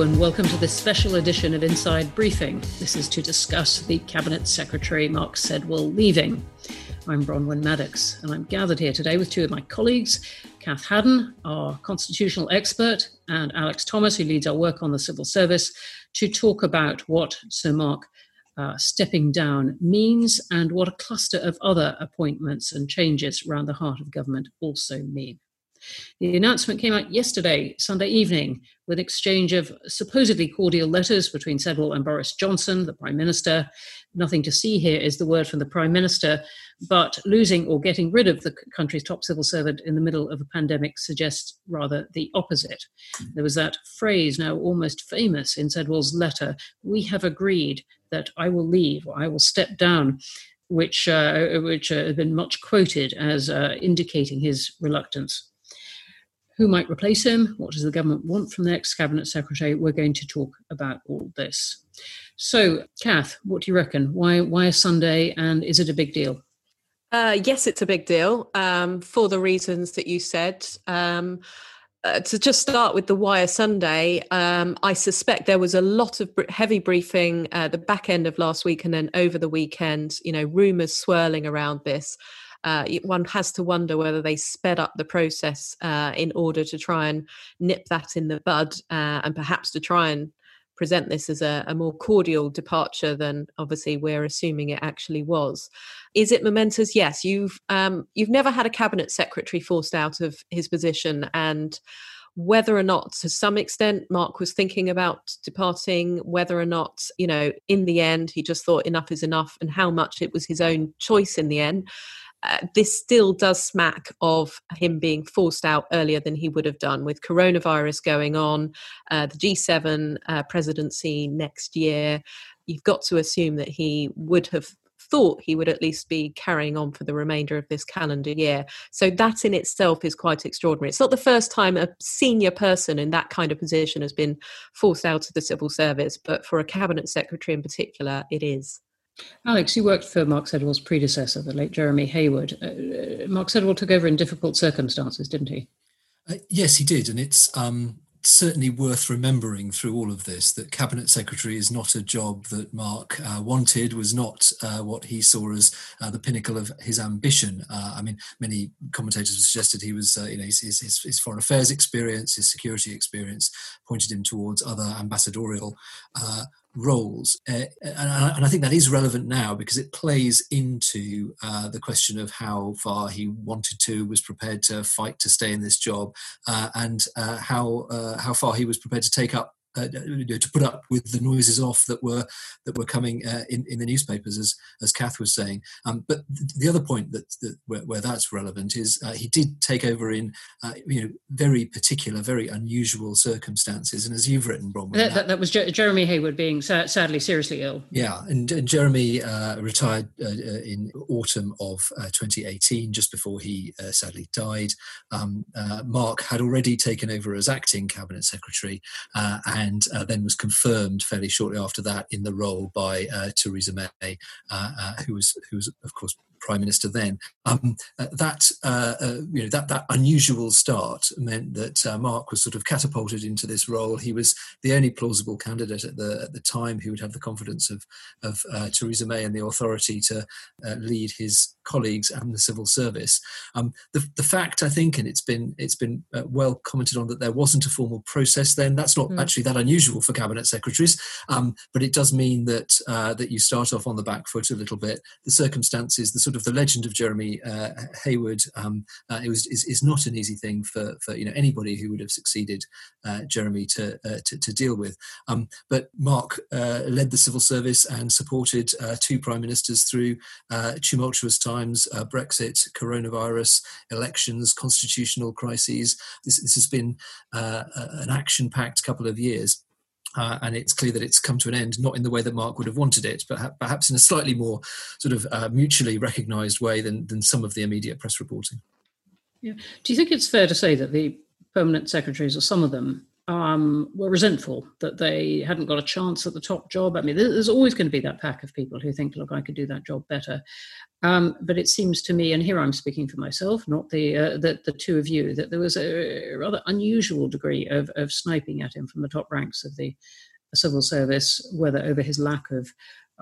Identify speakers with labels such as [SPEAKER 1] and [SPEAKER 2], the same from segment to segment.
[SPEAKER 1] And welcome to this special edition of Inside Briefing. This is to discuss the Cabinet Secretary Mark Sedwill leaving. I'm Bronwen Maddox, and I'm gathered here today with two of my colleagues, Cath Haddon, our constitutional expert, and Alex Thomas, who leads our work on the civil service, to talk about what Sir Mark uh, stepping down means and what a cluster of other appointments and changes around the heart of government also mean. The announcement came out yesterday, Sunday evening, with an exchange of supposedly cordial letters between Sedwill and Boris Johnson, the Prime Minister. Nothing to see here is the word from the Prime Minister, but losing or getting rid of the country's top civil servant in the middle of a pandemic suggests rather the opposite. There was that phrase now almost famous in Sedwill's letter we have agreed that I will leave or I will step down which uh, which uh, has been much quoted as uh, indicating his reluctance. Who might replace him? What does the government want from the next cabinet secretary? We're going to talk about all this. So, Cath, what do you reckon? Why why a Sunday, and is it a big deal?
[SPEAKER 2] Uh, yes, it's a big deal um, for the reasons that you said. Um, uh, to just start with the Wire Sunday, um, I suspect there was a lot of heavy briefing at the back end of last week and then over the weekend. You know, rumours swirling around this uh, one has to wonder whether they sped up the process uh, in order to try and nip that in the bud uh, and perhaps to try and present this as a, a, more cordial departure than obviously we're assuming it actually was. Is it momentous? Yes. You've um, you've never had a cabinet secretary forced out of his position, and whether or not, to some extent, Mark was thinking about departing. Whether or not, you know, in the end, he just thought enough is enough, and how much it was his own choice in the end uh, this still does smack of him being forced out earlier than he would have done with coronavirus going on, uh, the G7 uh, presidency next year. You've got to assume that he would have thought he would at least be carrying on for the remainder of this calendar year. So that in itself is quite extraordinary. It's not the first time a senior person in that kind of position has been forced out of the civil service, but for a cabinet secretary in particular, it is.
[SPEAKER 1] Alex, you worked for Mark Sedwill's predecessor, the late Jeremy Heywood. Uh, Mark Sedwill took over in difficult circumstances, didn't he?
[SPEAKER 3] Uh, yes, he did, and it's um, certainly worth remembering through all of this that cabinet secretary is not a job that Mark uh, wanted, was not uh, what he saw as uh, the pinnacle of his ambition. Uh, I mean, many commentators have suggested he was, uh, you know, his, his, his, foreign affairs experience, his security experience pointed him towards other ambassadorial uh, roles. Uh, and, and, I think that is relevant now because it plays into uh, the question of how far he wanted to, was prepared to fight to stay in this job, uh, and uh, how uh, how far he was prepared to take up uh, to put up with the noises off that were that were coming uh, in in the newspapers, as as Cath was saying. Um, but the other point that, that where, where, that's relevant is uh, he did take over in uh, you know very particular, very unusual circumstances, and as you've written, Bronwen,
[SPEAKER 1] that, that, that was Jer- Jeremy Heywood being sadly seriously ill.
[SPEAKER 3] Yeah, and, and Jeremy uh, retired uh, in autumn of 2018, just before he sadly died. Um, Mark had already taken over as acting cabinet secretary and and uh, then was confirmed fairly shortly after that in the role by uh, Theresa May, uh, uh who was who was of course prime minister then. Um, uh, that uh, you know that that unusual start meant that Mark was sort of catapulted into this role. He was the only plausible candidate at the at the time who would have the confidence of of Theresa May and the authority to lead his colleagues and the civil service. Um, the, the fact, I think, and it's been it's been uh, well commented on that there wasn't a formal process then. That's not mm. actually that unusual for cabinet secretaries, um, but it does mean that uh, that you start off on the back foot a little bit. The circumstances, the sort of the legend of Jeremy uh, Heywood, um, uh, it was is, is, not an easy thing for for you know anybody who would have succeeded uh, Jeremy to, uh, to, to deal with. Um, but Mark led the civil service and supported two prime ministers through tumultuous times uh, Brexit, coronavirus, elections, constitutional crises. This, this has been uh, an action packed couple of years. Uh, and it's clear that it's come to an end, not in the way that Mark would have wanted it, but ha- perhaps in a slightly more sort of uh, mutually recognised way than, than some of the immediate press reporting.
[SPEAKER 1] Yeah. Do you think it's fair to say that the permanent secretaries, or some of them, um, were resentful that they hadn't got a chance at the top job. I mean, there's always going to be that pack of people who think, look, I could do that job better. Um, but it seems to me, and here I'm speaking for myself, not the, uh, the, the two of you, that there was a rather unusual degree of, of sniping at him from the top ranks of the civil service, whether over his lack of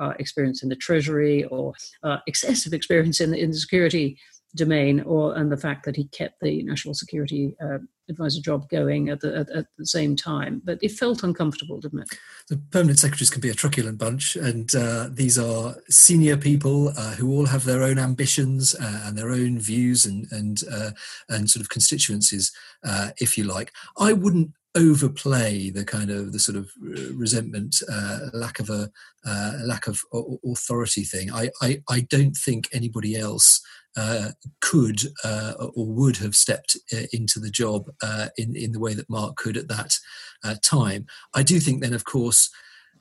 [SPEAKER 1] uh, experience in the treasury or uh, excessive experience in, in the security domain, or and the fact that he kept the national security uh, advisor job going at the, at, at, the same time. But it felt uncomfortable, didn't it?
[SPEAKER 3] The permanent secretaries can be a truculent bunch, and uh, these are senior people uh, who all have their own ambitions uh, and their own views and and uh, and sort of constituencies, uh, if you like. I wouldn't overplay the kind of the sort of uh, resentment, uh, lack of a uh, lack of authority thing. I, I, I don't think anybody else uh, could uh, or would have stepped uh, into the job in in the way that Mark could at that time. I do think then, of course,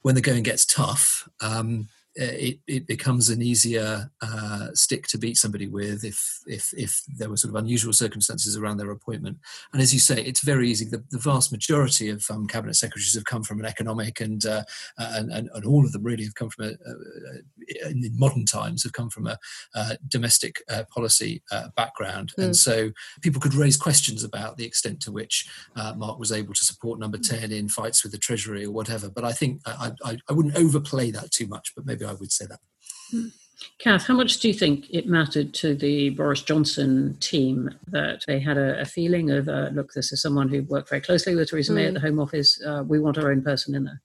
[SPEAKER 3] when the going gets tough. Um, it, it becomes an easier uh, stick to beat somebody with if if if there were sort of unusual circumstances around their appointment. And as you say, it's very easy. The, the vast majority of um, cabinet secretaries have come from an economic and, uh, and, and and all of them really have come from a, a in modern times have come from a, a domestic uh, policy uh, background, mm. and so people could raise questions about the extent to which uh, Mark was able to support Number Ten in fights with the Treasury or whatever. But I think I, I, I wouldn't overplay that too much. But maybe I would say that.
[SPEAKER 1] Cath, how much do you think it mattered to the Boris Johnson team that they had a, a feeling of, uh, look, this is someone who worked very closely with Theresa mm. May at the Home Office. Uh, we want our own person in there.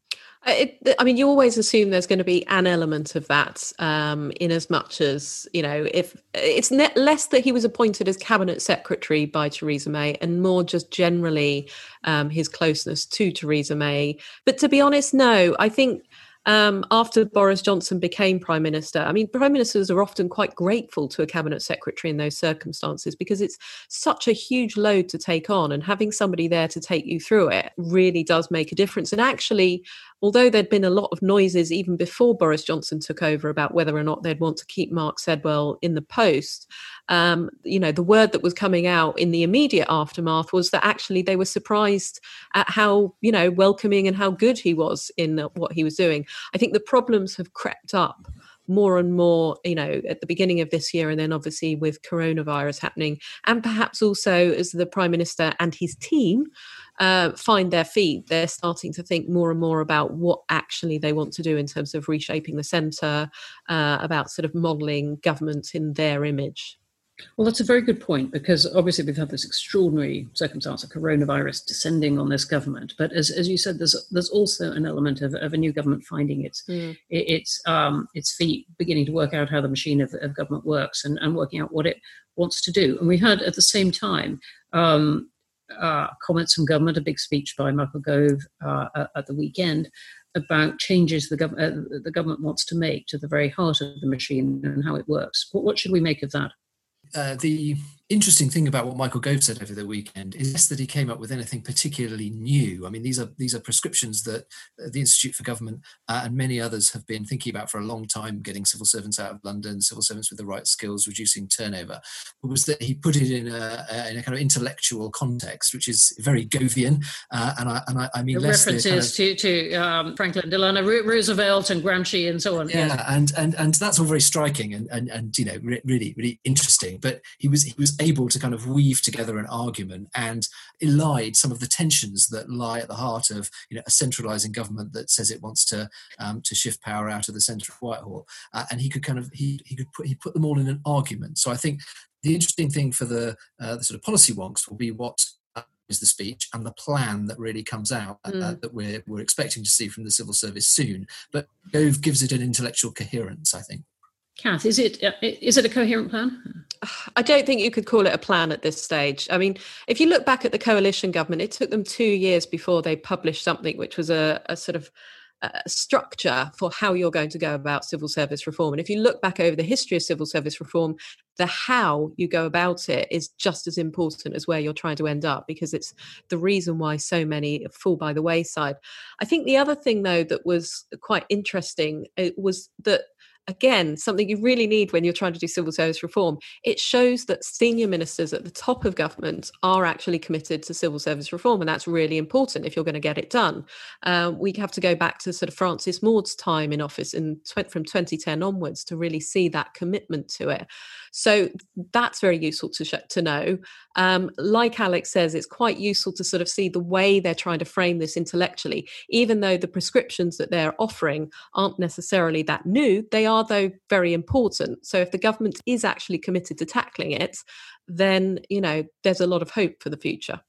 [SPEAKER 2] Uh, it, I mean, you always assume there's going to be an element of that, um, in as much as you know, if it's ne- less that he was appointed as cabinet secretary by Theresa May, and more just generally um, his closeness to Theresa May. But to be honest, no, I think um, after Boris Johnson became prime minister. I mean, prime ministers are often quite grateful to a cabinet secretary in those circumstances because it's such a huge load to take on, and having somebody there to take you through it really does make a difference. And actually, although there'd been a lot of noises even before Boris Johnson took over about whether or not they'd want to keep Mark Sedwill in the post, um, you know, the word that was coming out in the immediate aftermath was that actually they were surprised at how, you know, welcoming and how good he was in what he was doing. I think the problems have crept up more and more, you know, at the beginning of this year, and then obviously with coronavirus happening, and perhaps also as the Prime Minister and his team uh, find their feet, they're starting to think more and more about what actually they want to do in terms of reshaping the centre, uh, about sort of modelling government in their image.
[SPEAKER 1] Well, that's a very good point because obviously we've had this extraordinary circumstance of coronavirus descending on this government. But as, as you said, there's there's also an element of, of a new government finding its mm. its um, its feet, beginning to work out how the machine of, of government works and, and working out what it wants to do. And we had at the same time um, uh, comments from government, a big speech by Michael Gove uh, at the weekend about changes the, gov- uh, the government wants to make to the very heart of the machine and how it works. What, what should we make of that?
[SPEAKER 3] uh, the interesting thing about what Michael Gove said over the weekend is that he came up with anything particularly new. I mean, these are these are prescriptions that uh, the Institute for Government uh, and many others have been thinking about for a long time: getting civil servants out of London, civil servants with the right skills, reducing turnover. It was that he put it in a, in a kind of intellectual context, which is very Govian, uh, and I and I, I mean
[SPEAKER 1] references kind of, to to um, Franklin Delano Roosevelt and Gramsci and so on.
[SPEAKER 3] Yeah, yeah, and and and that's all very striking and and and you know really really interesting. But he was he was able to kind of weave together an argument and elide some of the tensions that lie at the heart of you know a centralizing government that says it wants to um, to shift power out of the centre of Whitehall. Uh, and he could kind of he he could put he put them all in an argument. So I think the interesting thing for the uh, the sort of policy wonks will be what is the speech and the plan that really comes out uh, mm. uh, that we're we're expecting to see from the civil service soon. But Gove gives it an intellectual coherence, I think.
[SPEAKER 1] Cath, is it uh, it a coherent plan?
[SPEAKER 2] I don't think you could call it a plan at this stage. I mean, if you look back at the coalition government, it took them two years before they published something which was a, a sort of a structure for how you're going to go about civil service reform. And if you look back over the history of civil service reform, the how you go about it is just as important as where you're trying to end up because it's the reason why so many fall by the wayside. I think the other thing, though, that was quite interesting was that again, something you really need when you're trying to do civil service reform. It shows that senior ministers at the top of government are actually committed to civil service reform, and that's really important if you're going to get it done. Uh, we have to go back to sort of Francis Maude's time in office in from 2010 onwards to really see that commitment to it. So that's very useful to sh- to know. Um, like Alex says, it's quite useful to sort of see the way they're trying to frame this intellectually, even though the prescriptions that they're offering aren't necessarily that new. They are, though, very important. So if the government is actually committed to tackling it, then you know there's a lot of hope for the future.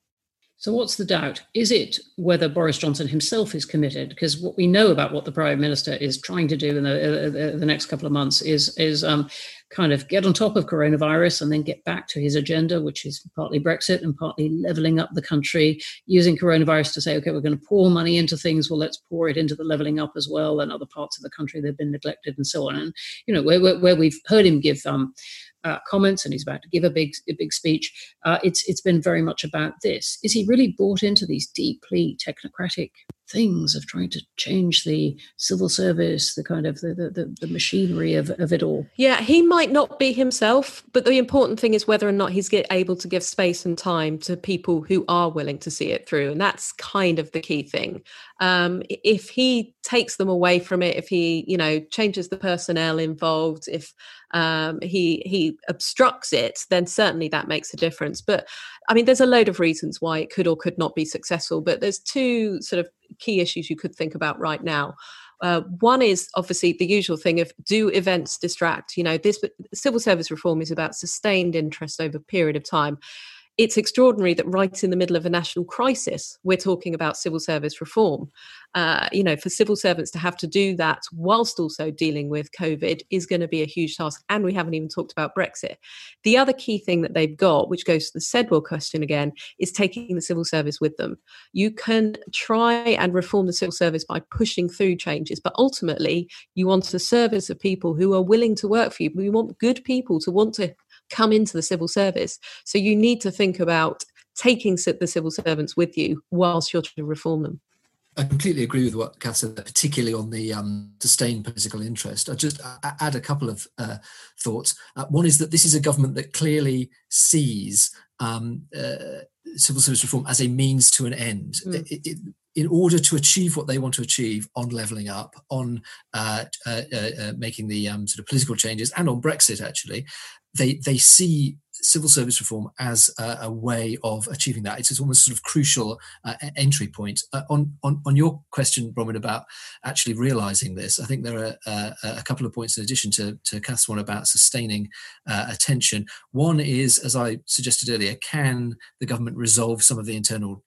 [SPEAKER 1] So, what's the doubt? Is it whether Boris Johnson himself is committed? Because what we know about what the Prime Minister is trying to do in the, uh, the next couple of months is, is um, kind of get on top of coronavirus and then get back to his agenda, which is partly Brexit and partly leveling up the country, using coronavirus to say, okay, we're going to pour money into things. Well, let's pour it into the leveling up as well, and other parts of the country that have been neglected and so on. And, you know, where, where, where we've heard him give um, uh, comments and he's about to give a big a big speech. Uh, it's it's been very much about this. Is he really bought into these deeply technocratic things of trying to change the civil service, the kind of the, the, the, machinery of, of it all.
[SPEAKER 2] Yeah, he might not be himself, but the important thing is whether or not he's get, able to give space and time to people who are willing to see it through. And that's kind of the key thing. Um, if he takes them away from it, if he, you know, changes the personnel involved, if um, he he obstructs it, then certainly that makes a difference. But I mean, there's a load of reasons why it could or could not be successful, but there's two sort of key issues you could think about right now. Uh, one is obviously the usual thing of do events distract? You know, this civil service reform is about sustained interest over a period of time it's extraordinary that right in the middle of a national crisis, we're talking about civil service reform. Uh, you know, for civil servants to have to do that whilst also dealing with COVID is going to be a huge task. And we haven't even talked about Brexit. The other key thing that they've got, which goes to the Sedwill question again, is taking the civil service with them. You can try and reform the civil service by pushing through changes, but ultimately, you want a service of people who are willing to work for you. We want good people to want to come into the civil service. So you need to think about taking the civil servants with you whilst you're trying to reform them.
[SPEAKER 3] I completely agree with what Cath said, particularly on the um, sustained political interest. I'll just add a couple of uh, thoughts. Uh, one is that this is a government that clearly sees um, uh, civil service reform as a means to an end. Mm. It, it, in order to achieve what they want to achieve on levelling up, on uh, uh, uh, making the um, sort of political changes, and on Brexit, actually, they they see civil service reform as a, a, way of achieving that. It's almost sort of crucial uh, entry point. Uh, on, on on your question, Bronwen, about actually realising this, I think there are uh, a couple of points in addition to to Cath's one about sustaining uh, attention. One is, as I suggested earlier, can the government resolve some of the internal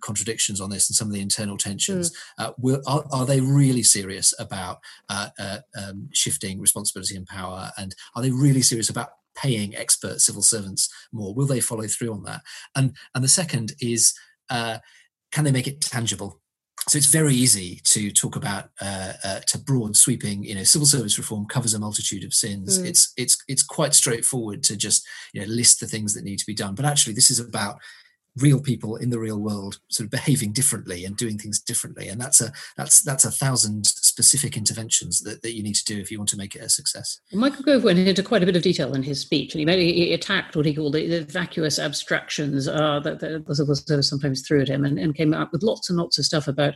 [SPEAKER 3] contradictions on this and some of the internal tensions. Mm. Uh, will, are, are, they really serious about uh, uh, um, shifting responsibility and power? And are they really serious about paying expert civil servants more? Will they follow through on that? And and the second is uh, can they make it tangible? So it's very easy to talk about uh, uh, to broad sweeping. You know, civil service reform covers a multitude of sins. Mm. It's it's it's quite straightforward to just you know list the things that need to be done. But actually, this is about real people in the real world sort of behaving differently and doing things differently and that's a that's that's a thousand specific interventions that, that you need to do if you want to make it a success.
[SPEAKER 1] Michael gove went into quite a bit of detail in his speech and he, made, he attacked what he called the, the vacuous abstractions uh, that civil service sometimes threw at him and, and came up with lots and lots of stuff about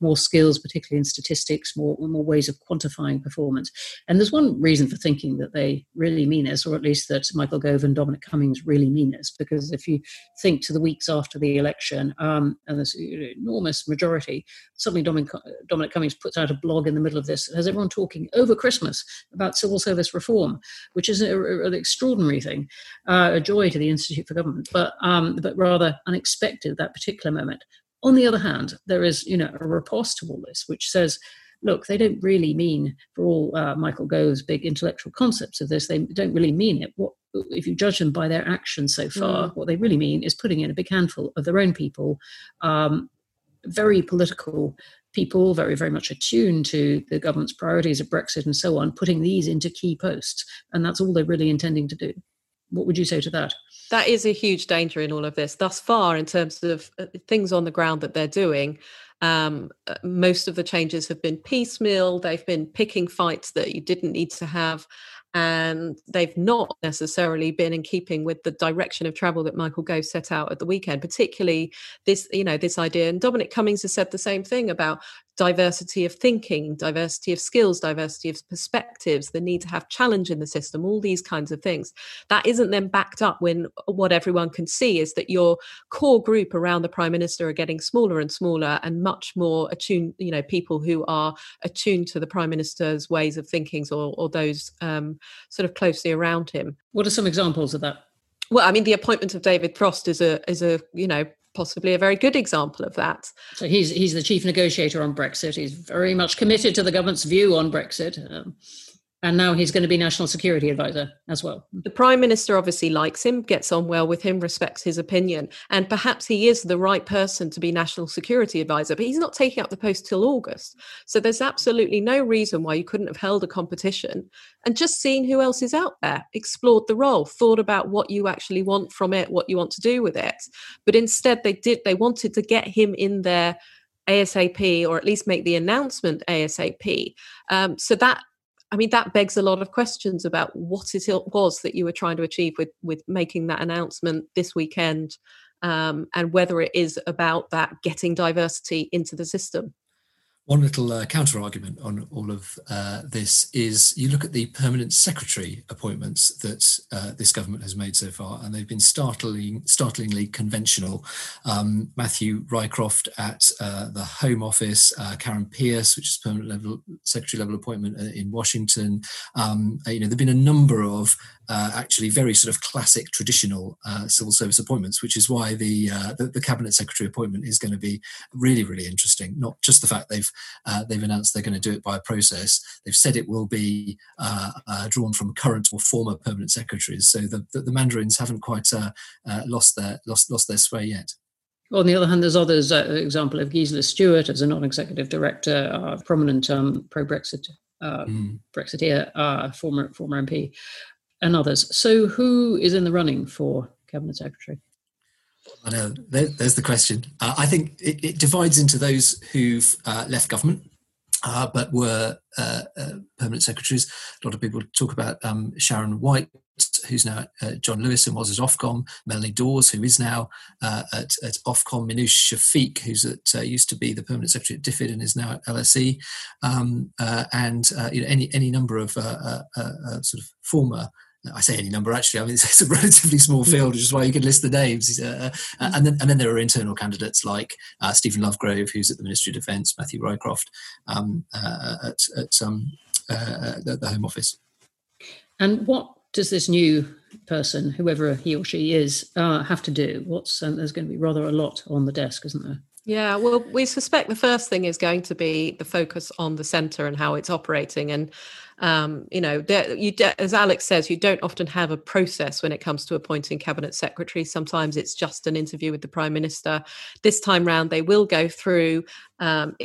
[SPEAKER 1] more skills, particularly in statistics, more, more ways of quantifying performance. And there's one reason for thinking that they really mean this, or at least that Michael Gove and Dominic Cummings really mean this, because if you think to the weeks after the election, um, and an enormous majority, suddenly Dominic, Dominic Cummings puts out a blog in the middle of this, has everyone talking over Christmas about civil service reform, which is an extraordinary thing, uh, a joy to the Institute for Government, but, um, but rather unexpected at that particular moment. On the other hand, there is, you know, a riposte to all this, which says, look, they don't really mean, for all uh, Michael Gove's big intellectual concepts of this, they don't really mean it. What if you judge them by their actions so far? Mm. What they really mean is putting in a big handful of their own people, um, very political people, very very much attuned to the government's priorities of Brexit and so on, putting these into key posts, and that's all they're really intending to do. What would you say to that?
[SPEAKER 2] That is a huge danger in all of this thus far, in terms of uh, things on the ground that they're doing. Um, uh, most of the changes have been piecemeal. They've been picking fights that you didn't need to have and they've not necessarily been in keeping with the direction of travel that Michael Gove set out at the weekend, particularly this, you know, this idea. And Dominic Cummings has said the same thing about diversity of thinking, diversity of skills, diversity of perspectives, the need to have challenge in the system, all these kinds of things. That isn't then backed up when what everyone can see is that your core group around the prime minister are getting smaller and smaller and much more attuned, you know, people who are attuned to the prime minister's ways of thinking or, or those um, sort of closely around him.
[SPEAKER 1] What are some examples of that?
[SPEAKER 2] Well, I mean, the appointment of David Frost is a is a you know possibly a very good example of that.
[SPEAKER 1] So he's he's the chief negotiator on Brexit. He's very much committed to the government's view on Brexit. Um, and now he's going to be national security advisor as well.
[SPEAKER 2] The prime minister obviously likes him, gets on well with him, respects his opinion, and perhaps he is the right person to be national security advisor, but he's not taking up the post till August. So there's absolutely no reason why you couldn't have held a competition and just seen who else is out there, explored the role, thought about what you actually want from it, what you want to do with it. But instead they did they wanted to get him in there ASAP or at least make the announcement ASAP. Um, so that I mean, that begs a lot of questions about what it was that you were trying to achieve with with making that announcement this weekend, um, and whether it is about that getting diversity into the system.
[SPEAKER 3] One little uh, counter argument on all of uh, this is you look at the permanent secretary appointments that uh, this government has made so far, and they've been startling, startlingly conventional. Um, Matthew Rycroft at uh, the Home Office, uh, Karen Pierce, which is permanent level secretary level appointment uh, in Washington. Um, you know, there've been a number of actually very sort of classic traditional civil service appointments, which is why the, the, the cabinet secretary appointment is going to be really really interesting. Not just the fact they've uh, they've announced they're going to do it by a process. They've said it will be uh, uh, drawn from current or former permanent secretaries. So the the, the Mandarins haven't quite lost their lost lost their sway yet.
[SPEAKER 1] On the other hand, there's others. Uh, example of Gisela Stuart as a non-executive director, uh, prominent um, pro-Brexit uh, mm. Brexiteer, uh, former former MP, and others. So, who is in the running for cabinet secretary?
[SPEAKER 3] I know. There, there's the question. Uh, I think it, it, divides into those who've uh, left government. Uh, but were uh, uh, permanent secretaries. A lot of people talk about um, Sharon White, who's now at John Lewis and was at Ofcom, Melanie Dawes, who is now uh, at, at Ofcom, Minouche Shafik, who's at uh, used to be the permanent secretary at DFID and is now at LSE, um, uh, and you know any any number of sort of former I say any number actually. I mean, it's, it's, a relatively small field, which is why you can list the names. Uh, uh, and then and then there are internal candidates like uh, Stephen Lovegrove, who's at the Ministry of Defence, Matthew Rycroft um, uh, at, at, um, uh, at the Home Office.
[SPEAKER 1] And what does this new person, whoever he or she is, uh, have to do? What's there's going to be rather a lot on the desk, isn't there?
[SPEAKER 2] Yeah, well, we suspect the first thing is going to be the focus on the centre and how it's operating. And um, you know, there, you as Alex says, you don't often have a process when it comes to appointing cabinet secretary. Sometimes it's just an interview with the prime minister. This time round, they will go through um,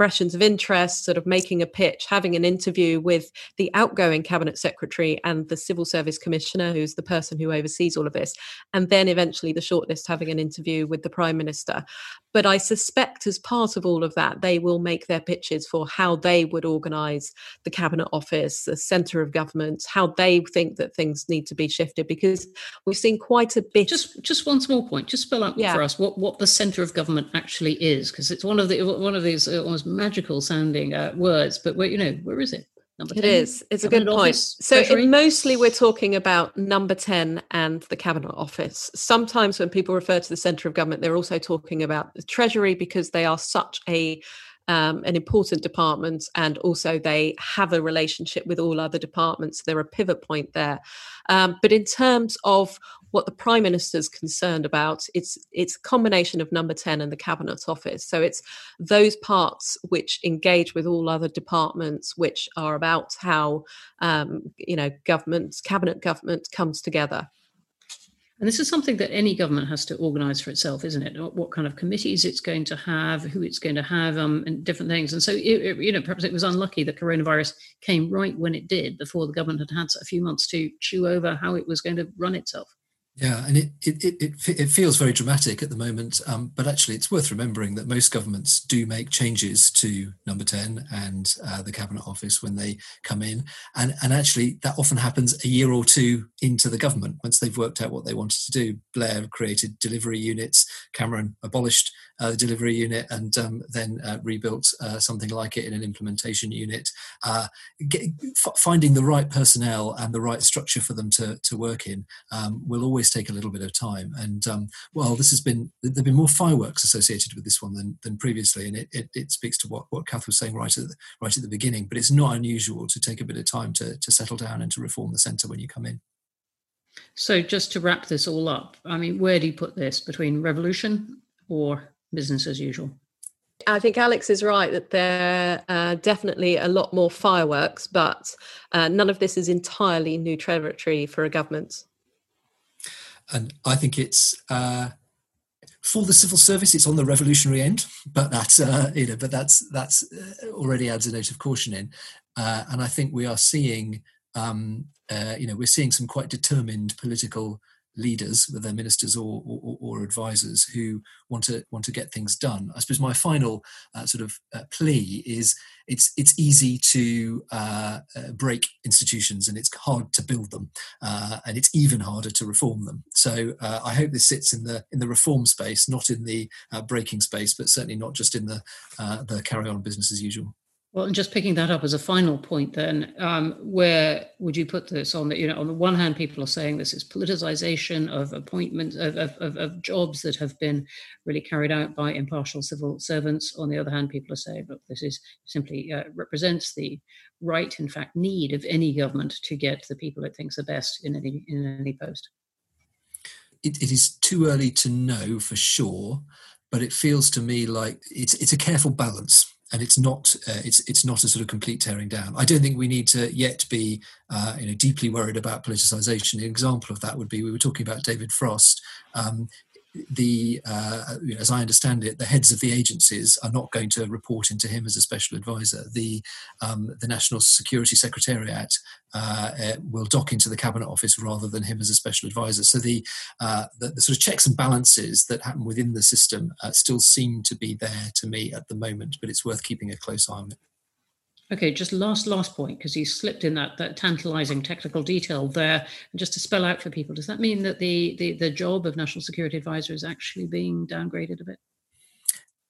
[SPEAKER 2] expressions of interest, sort of making a pitch, having an interview with the outgoing cabinet secretary and the civil service commissioner, who's the person who oversees all of this, and then eventually the shortlist having an interview with the prime minister. But I suspect as part of all of that, they will make their pitches for how they would organise the cabinet office, the centre of government, how they think that things need to be shifted, because we've seen quite a bit.
[SPEAKER 1] Just, just one small point. Just spell out yeah. for us what, what the centre of government actually is, because it's one of the one of these uh, almost magical sounding uh, words. But where you know, where is it?
[SPEAKER 2] Number 10, it is. It's a good point. So it, mostly we're talking about number 10 and the cabinet office. Sometimes when people refer to the centre of government, they're also talking about the treasury because they are such a um, an important department and also they have a relationship with all other departments. They're a pivot point there. Um, but in terms of what the prime minister is concerned about it's it's a combination of number 10 and the cabinet office so it's those parts which engage with all other departments which are about how um, you know government cabinet government comes together
[SPEAKER 1] and this is something that any government has to organise for itself, isn't it? What kind of committees it's going to have, who it's going to have, um, and different things. And so, it, it, you know, perhaps it was unlucky that coronavirus came right when it did, before the government had had a few months to chew over how it was going to run itself.
[SPEAKER 3] Yeah, and it it, it, it feels very dramatic at the moment, um, but actually it's worth remembering that most governments do make changes to Number 10 and uh, the Cabinet Office when they come in. And, and actually that often happens a year or two into the government once they've worked out what they wanted to do. Blair created delivery units, Cameron abolished uh, delivery unit and um, then uh, rebuilt uh, something like it in an implementation unit. Uh, get, f- finding the right personnel and the right structure for them to, to work in um, will always take a little bit of time. And um, well, this has been there have been more fireworks associated with this one than, than previously, and it, it, it speaks to what, what Cath was saying right at the, right at the beginning. But it's not unusual to take a bit of time to to settle down and to reform the centre when you come in.
[SPEAKER 1] So, just to wrap this all up, I mean, where do you put this between revolution or business as usual?
[SPEAKER 2] I think Alex is right that there are uh, definitely a lot more fireworks, but uh, none of this is entirely new territory for a government.
[SPEAKER 3] And I think it's uh, for the civil service, it's on the revolutionary end, but that's uh, you know, but that's that's uh, already adds a note of caution in. Uh, and I think we are seeing, um, you know, we're seeing some quite determined political leaders, whether ministers or, or, or, advisors, who want to want to get things done. I suppose my final uh, sort of uh, plea is it's it's easy to uh, uh break institutions and it's hard to build them, uh, and it's even harder to reform them. So uh, I hope this sits in the in the reform space, not in the breaking space, but certainly not just in the the carry on business as usual.
[SPEAKER 1] Well, and just picking that up as a final point, then, um, where would you put this on? The, you know, on the one hand, people are saying this is politicization of appointments of, of, of, jobs that have been really carried out by impartial civil servants. On the other hand, people are saying, look, this is simply uh, represents the right, in fact, need of any government to get the people it thinks are best in any in any post.
[SPEAKER 3] it, it is too early to know for sure, but it feels to me like it's it's a careful balance and it's not uh, it's it's not a sort of complete tearing down. I don't think we need to yet be uh, you know deeply worried about politicization. An example of that would be we were talking about David Frost. Um, the uh, you know, as I understand it, the heads of the agencies are not going to report into him as a special advisor. The um, the National Security Secretariat uh, uh, will dock into the cabinet office rather than him as a special advisor. So the uh, the, the, sort of checks and balances that happen within the system uh, still seem to be there to me at the moment, but it's worth keeping a close eye on it.
[SPEAKER 1] Okay, just last last point because you slipped in that that tantalizing technical detail there. And just to spell out for people, does that mean that the the, the job of national security advisor is actually being downgraded a bit?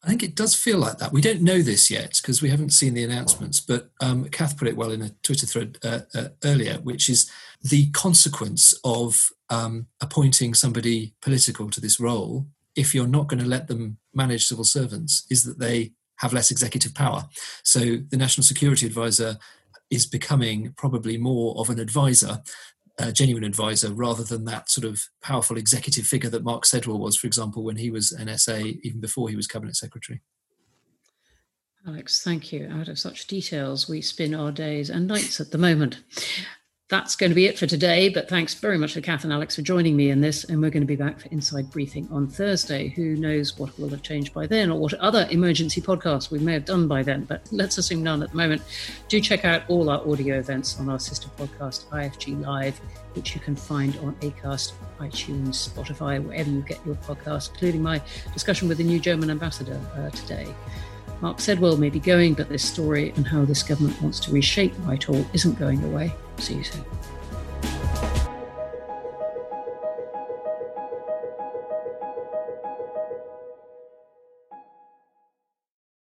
[SPEAKER 3] I think it does feel like that. We don't know this yet because we haven't seen the announcements. But um, Cath put it well in a Twitter thread uh, uh, earlier, which is the consequence of um, appointing somebody political to this role. If you're not going to let them manage civil servants, is that they have less executive power. So the National Security Advisor is becoming probably more of an advisor, a genuine advisor, rather than that sort of powerful executive figure that Mark Sedwill was, for example, when he was NSA, even before he was Cabinet Secretary.
[SPEAKER 1] Alex, thank you. Out of such details, we spin our days and nights at the moment that's going to be it for today. But thanks very much to Cath and Alex for joining me in this. And we're going to be back for Inside Briefing on Thursday. Who knows what will have changed by then or what other emergency podcasts we may have done by then. But let's assume none at the moment. Do check out all our audio events on our sister podcast, IFG Live, which you can find on Acast, iTunes, Spotify, wherever you get your podcasts, including my discussion with the new German ambassador uh, today. Mark Sedwill may be going, but this story and how this government wants to reshape Whitehall isn't going away. Soon.